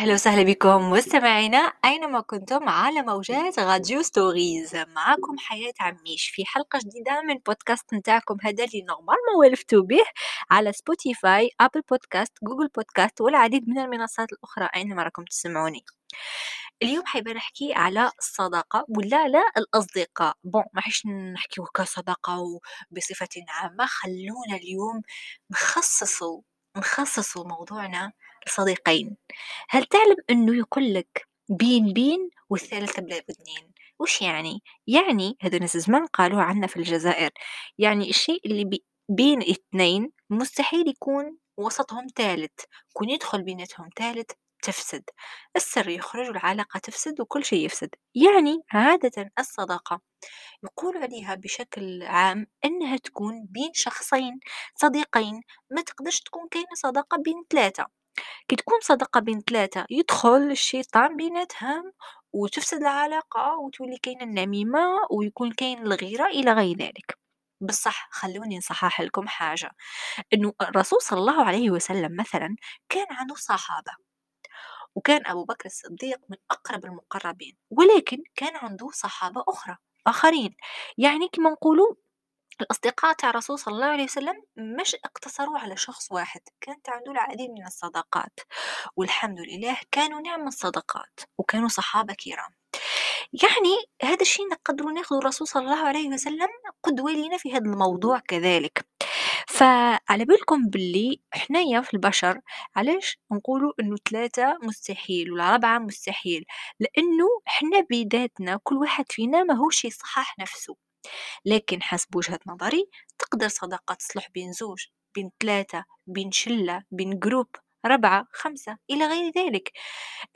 أهلا وسهلا بكم مستمعينا. أينما كنتم على موجات Radio Stories. معكم حياة عميش في حلقة جديدة من بودكاست نتاعكم هذا اللي normalement ولفتوا به على Spotify Apple Podcast Google Podcast والعديد من المنصات الأخرى أينما راكم تسمعوني. اليوم حيبقى نحكي على الصداقة ولا على الأصدقاء. bon ما حيش نحكيو كصداقة بصفة عامة. خلونا اليوم نخصصوا نخصصوا موضوعنا لصديقين هل تعلم أنه يقول لك بين بين والثالثة بلا بدنين وش يعني؟ يعني هذا ناس زمان قالوه عنا في الجزائر. يعني الشيء اللي بي بين اثنين مستحيل يكون وسطهم ثالث. كون يدخل بيناتهم ثالث تفسد. السر يخرج والعلاقة تفسد وكل شيء يفسد. يعني عادة الصداقة يقول عليها بشكل عام أنها تكون بين شخصين صديقين. ما تقدرش تكون كاينة صداقة بين ثلاثة. كي تكون صداقة بين ثلاثة يدخل الشيطان بيناتهم وتفسد العلاقة وتولي كاينة النميمة ويكون كاين الغيرة إلى غير ذلك. بصح خلوني نصحح لكم حاجة. إنه الرسول صلى الله عليه وسلم مثلا كان عنده صحابة وكان أبو بكر الصديق من أقرب المقربين ولكن كان عنده صحابة أخرى آخرين. يعني كما نقولوا الأصدقاء تاع الرسول صلى الله عليه وسلم مش اقتصروا على شخص واحد كانت عنده العديد من الصداقات والحمد لله كانوا نعم الصداقات وكانوا صحابة كرام. يعني هذا الشيء نقدروا ناخذ الرسول صلى الله عليه وسلم قدوة لنا في هذا الموضوع كذلك. فعلى بالكم باللي حنايا في البشر علاش نقولوا إنه ثلاثة مستحيل والرابعة مستحيل؟ لأنه حنا بذاتنا كل واحد فينا ماهوش يصحح نفسه. لكن حسب وجهة نظري تقدر صداقة تصلح بين زوج بين ثلاثة بين شلة بين جروب ربعة خمسة إلى غير ذلك.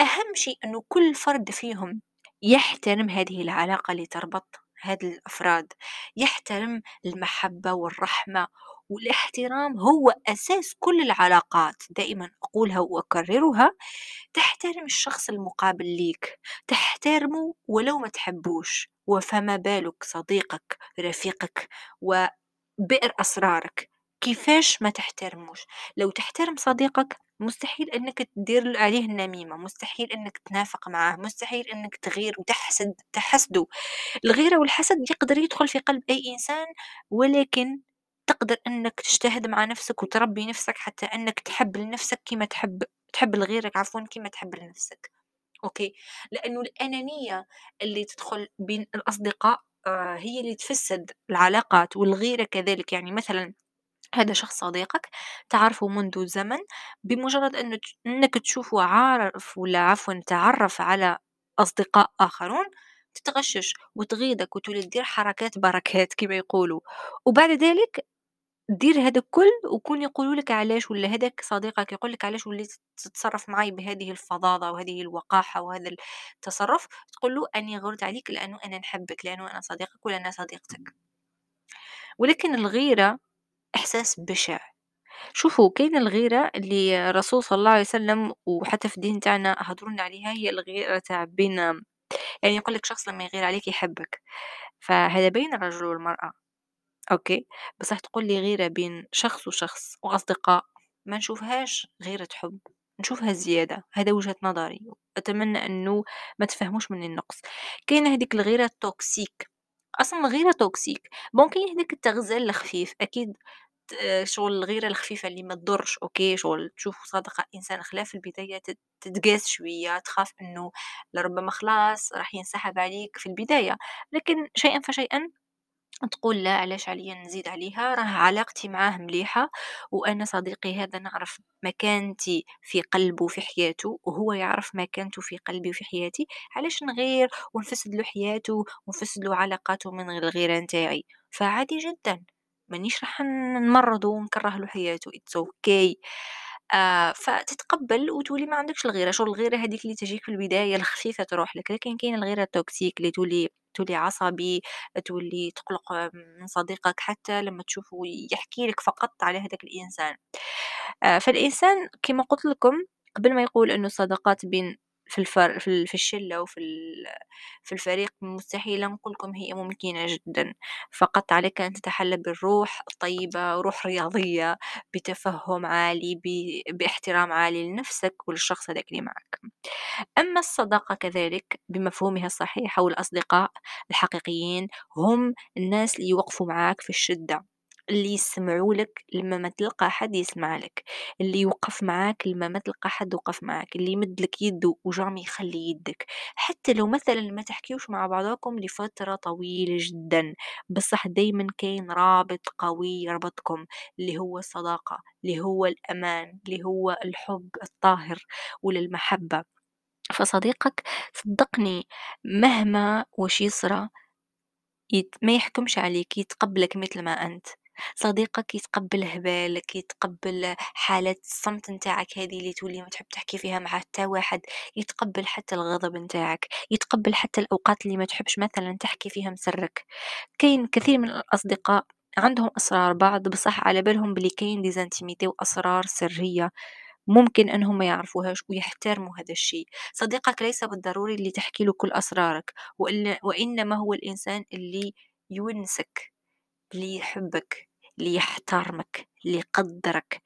أهم شيء أنه كل فرد فيهم يحترم هذه العلاقة اللي تربط هذه الأفراد يحترم المحبة والرحمة والاحترام هو أساس كل العلاقات. دائما أقولها وأكررها تحترم الشخص المقابل ليك تحترمه ولو ما تحبوش. وفما بالك صديقك رفيقك وبئر أسرارك. كيفاش ما تحترموش؟ لو تحترم صديقك مستحيل إنك تدير عليه النميمة مستحيل إنك تنافق معاه مستحيل إنك تغير وتحسد تحسده. الغيرة والحسد يقدر يدخل في قلب أي إنسان ولكن تقدر إنك تجتهد مع نفسك وتربي نفسك حتى إنك تحب لنفسك كما تحب تحب لغيرك عفوا كما تحب لنفسك. أوكي. لأنه الأنانية اللي تدخل بين الأصدقاء آه، هي اللي تفسد العلاقات والغيرة كذلك. يعني مثلا هذا شخص صديقك تعرفه منذ زمن بمجرد أنك تشوفه عارف ولا عفوا تعرف على أصدقاء آخرون تتغشش وتغيظك وتولي تدير حركات بركات كما يقولوا. وبعد ذلك دير هذا الكل وكون يقولوا لك علاش ولا هذاك صديقك يقول لك علاش وليت تتصرف معي بهذه الفظاظة وهذه الوقاحة وهذا التصرف تقول له أني غرت عليك لأنه أنا نحبك لأنه أنا صديقك ولا أنا صديقتك. ولكن الغيرة إحساس بشع. شوفوا كاين الغيرة اللي الرسول صلى الله عليه وسلم وحتى في الدين تاعنا هضرونا عليها هي الغيرة تاع بين يعني يقول لك شخص لما يغير عليك يحبك. فهذا بين الرجل والمرأة. okay. بصح تقول لي غيرة بين شخص وشخص وأصدقاء ما نشوفهاش غيرة حب نشوفها زيادة هذا وجهة نظري أتمنى أنه ما تفهموش مني النقص. كاينة هذيك الغيرة ال toxic؟ أصلا الغيرة toxic. bon كاين هذاك التغزال الخفيف أكيد شغل الغيرة الخفيفة اللي ما تضرش okay شغل تشوف صادقة إنسان خلاف في البداية تتقاس شوية تخاف إنه لربما خلاص راح ينسحب عليك في البداية. لكن شيئا فشيئا تقول لا علاش عليا نزيد عليها؟ راه علاقتي معاه مليحة وأنا صديقي هذا نعرف مكانتي في قلبه وفي حياته وهو يعرف مكانته في قلبي وفي حياتي. علاش نغير ونفسد له حياته ونفسد له علاقاته من غير الغيرة نتاعي فعادي جدا. مانيش راح نمرضه ونكره له حياته. it's okay. آه فتتقبل وتولي ما عندكش الغيرة. شغل الغيرة هذيك اللي تجيك في البداية الخفيفة تروح لك. لكن كاين الغيرة التوكسيك اللي تولي تولي عصبي تولي تقلق من صديقك حتى لما تشوفه يحكي لك فقط على هذاك الإنسان. آه فالإنسان كما قلت لكم قبل ما يقول أنه الصداقات بين في الفر في في الشلة وفي في الفريق مستحيل نقول لكم هي ممكنة جدًا، فقط عليك أن تتحلى بالروح الطيبة، روح رياضية، بتفهم عالي، باحترام عالي لنفسك وللشخص هذاك اللي معك. أما الصداقة كذلك بمفهومها الصحيح أو الأصدقاء الحقيقيين هم الناس اللي يوقفوا معاك في الشدة اللي يسمعوا لك لما ما تلقى حد يسمع لك اللي يوقف معاك لما ما تلقى حد وقف معاك اللي يمد لك يده وجامي يخلي يدك حتى لو مثلا ما تحكيوش مع بعضكم لفترة طويلة جدا بصح دايما كاين رابط قوي يربطكم اللي هو الصداقة اللي هو الأمان اللي هو الحب الطاهر وللمحبة فصديقك صدقني مهما وش يصرى. ما يحكمش عليك يتقبلك مثل ما أنت صديقك يتقبل هبالك يتقبل حالة الصمت نتاعك هذه اللي تولي ما تحب تحكي فيها مع حتى واحد يتقبل حتى الغضب نتاعك يتقبل حتى الأوقات اللي ما تحبش مثلا تحكي فيها مسرك. كاين كثير من الأصدقاء عندهم أسرار بعض بصح على بالهم بلي كاين des intimités وأسرار سرية ممكن أنهم ما يعرفوهاش ويحترموا هذا الشيء صديقك ليس بالضروري اللي تحكي له كل أسرارك وإنما هو الإنسان اللي يونسك. اللي يحبك اللي يحترمك اللي يقدرك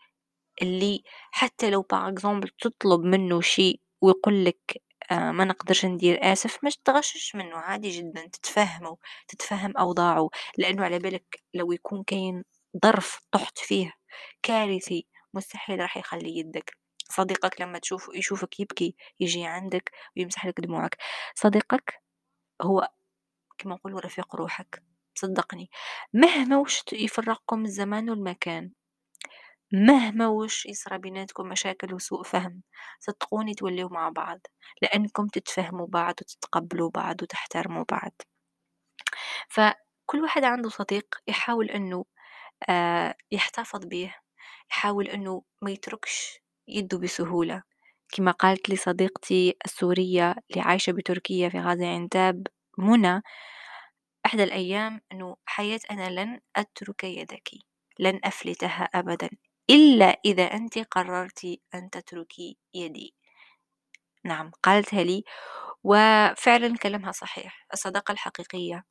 اللي حتى لو par exemple تطلب منه شيء ويقول لك آه ما نقدرش ندير آسف ما تغشش منه عادي جدا تتفهموا تتفهم أوضاعه. لأنه على بالك لو يكون كاين ظرف طحت فيه كارثي مستحيل راح يخلي يدك. صديقك لما تشوف يشوفك يبكي يجي عندك ويمسح لك دموعك. صديقك هو كما نقولوا رفيق روحك. صدقني. مهما وش يفرقكم الزمان والمكان مهما وش يصرى بيناتكم مشاكل وسوء فهم صدقوني توليوا مع بعض لأنكم تتفهموا بعض وتتقبلوا بعض وتحترموا بعض. فكل واحد عنده صديق يحاول أنه آه يحتفظ به يحاول أنه ما يتركش يده بسهولة. كما قالت لي صديقتي السورية اللي عايشة بتركيا في غازي عنتاب منى إحدى الأيام أنه حياة أنا لن أترك يدك لن أفلتها أبدا إلا إذا أنت قررت أن تتركي يدي. نعم قالتها لي وفعلا كلامها صحيح. الصداقة الحقيقية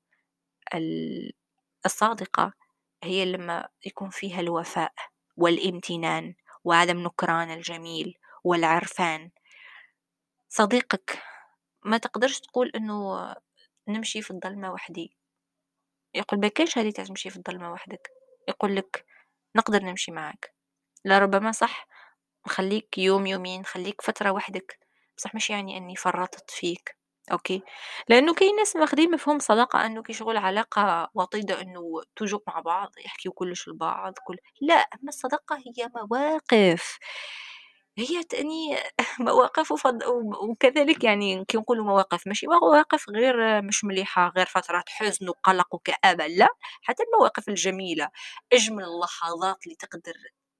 الصادقة هي لما يكون فيها الوفاء والامتنان وعدم نكران الجميل والعرفان. صديقك ما تقدرش تقول أنه نمشي في الظلمة وحدي. يقول بكاش هذه تمشي في الظلمة وحدك؟ يقول لك نقدر نمشي معك. لربما صح. نخليك يوم يومين خليك فترة وحدك. بصح مش يعني إني فرطت فيك. okay؟ لأنه كاين ناس ماخدين مفهوم صداقة إنه كي شغل علاقة وطيدة إنه toujours مع بعض يحكيو كلش لبعض كل لا أما الصداقة هي مواقف. هي تأني مواقف وفض... وكذلك يعني كي نقولوا مواقف ماشي مواقف غير مش مليحة غير فترات حزن وقلق وكآبة لا حتى المواقف الجميلة. أجمل اللحظات اللي تقدر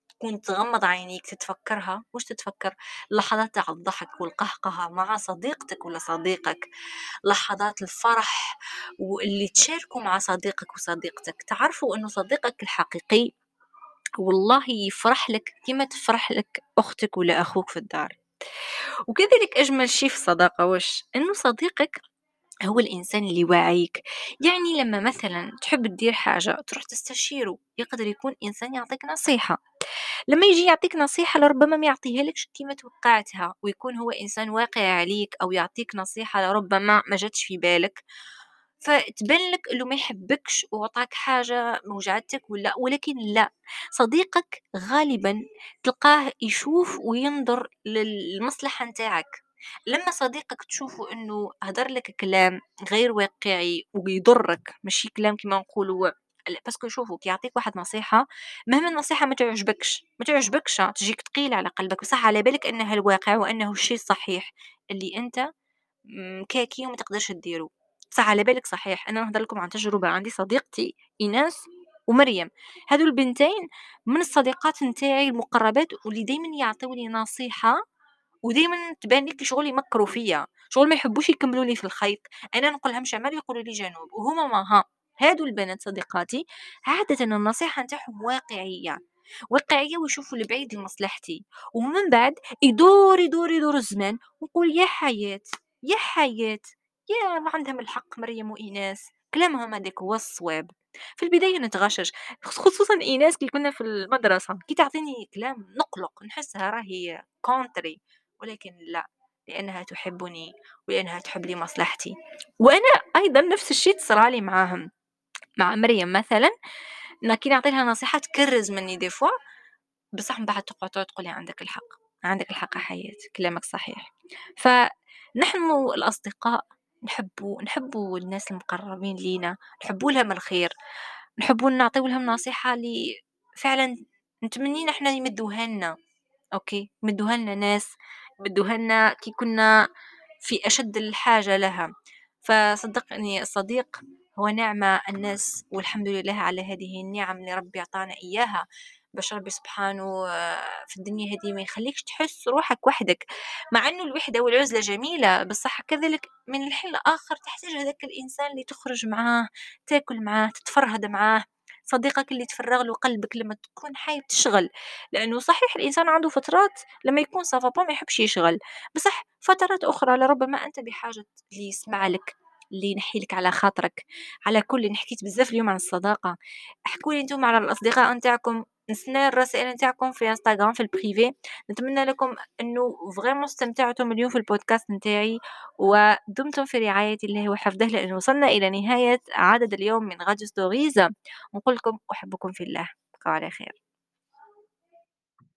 تكون تغمض عينيك تتفكرها وش تتفكر؟ لحظات تاع الضحك والقهقهة مع صديقتك ولا صديقك. لحظات الفرح واللي تشاركوا مع صديقك وصديقتك. تعرفوا أنه صديقك الحقيقي والله يفرح لك كما تفرح لك أختك ولا أخوك في الدار. وكذلك أجمل شيء في الصداقة وش أنه صديقك هو الإنسان اللي واعيك يعني لما مثلا تحب تدير حاجة تروح تستشيره يقدر يكون إنسان يعطيك نصيحة. لما يجي يعطيك نصيحة لربما ما يعطيها لكش كيما توقعتها ويكون هو إنسان واقع عليك أو يعطيك نصيحة لربما ما جاتش في بالك. فتبان لك إنه ما يحبكش وعطاك حاجة موجعتك ولا ولكن لا صديقك غالبا تلقاه يشوف وينظر للمصلحة نتاعك. لما صديقك تشوفه إنه هدر لك كلام غير واقعي ويضرك ماشي كلام كما نقولوا parce que شوفوا كي يعطيك واحد نصيحة مهما النصيحة ما تعجبكش ما تعجبكش تجيك ثقيلة على قلبك بصح على بالك إنها الواقع وإنه الشيء الصحيح اللي أنت كاكي وما تقدرش تديره. بصح على بالك صحيح أنا نهضر لكم عن تجربة. عندي صديقتي إيناس ومريم. هذو البنتين من الصديقات نتاعي المقربات واللي دايما يعطوني نصيحة ودايما تبان لي شغل يمكروا فيا. شغل ما يحبوش يكملوا لي في الخيط. أنا نقول لهم شمال يقولوا لي جنوب وهما ما ها. هادو البنات صديقاتي عادة النصيحة نتاعهم واقعية. واقعية ويشوفوا البعيد لمصلحتي. ومن بعد يدور يدور يدور الزمان ونقول يا حياة يا حياة. يا ما عندهم الحق مريم وإيناس كلامهم هذاك هو الصواب. في البداية نتغشش خصوصا إيناس كي كنا في المدرسة كي تعطيني كلام نقلق نحسها راهي contre ولكن لا لأنها تحبني ولأنها تحب لي مصلحتي. وأنا أيضا نفس الشيء تصرالي معاهم. مع مريم مثلا كي نعطي لها نصيحة تكرز مني دي فوا بصح من بعد تقعد تقولي عندك الحق عندك الحق حياة كلامك صحيح. فنحن الأصدقاء نحبوا نحبوا الناس المقربين لينا نحبوا لهم الخير نحبوا نعطيو لهم نصيحة اللي فعلا نتمنين إحنا يمدوها لنا أوكي؟ يمدوها لنا ناس يمدوها لنا كي كنا في أشد الحاجة لها. فصدقني الصديق هو نعمة الناس والحمد لله على هذه النعم اللي ربي أعطانا إياها. باش ربي سبحانه في الدنيا هذه ما يخليكش تحس روحك وحدك مع إنه الوحدة والعزلة جميلة بصح كذلك من الحين لاخر تحتاج هذاك الإنسان اللي تخرج معاه تاكل معاه تتفرهد معاه صديقك اللي تفرغ له قلبك لما تكون حايب تشغل لأنه صحيح الإنسان عنده فترات لما يكون صافا ما يحبش يشغل بصح فترات أخرى لربما أنت بحاجة اللي يسمع لك اللي ينحي لك على خاطرك على كل حكيت بزاف اليوم عن الصداقة احكوا لي أنتم على الأصدقاء نتاعكم نستنى الرسائل نتاعكم في إنستغرام في ال privé. نتمنى لكم إنه vraiment استمتعتم اليوم في البودكاست نتاعي ودمتم في رعاية الله وحفظه لأن وصلنا إلى نهاية عدد اليوم من غاديو ستوريز. ونقول لكم أحبكم في الله. بقوا على خير.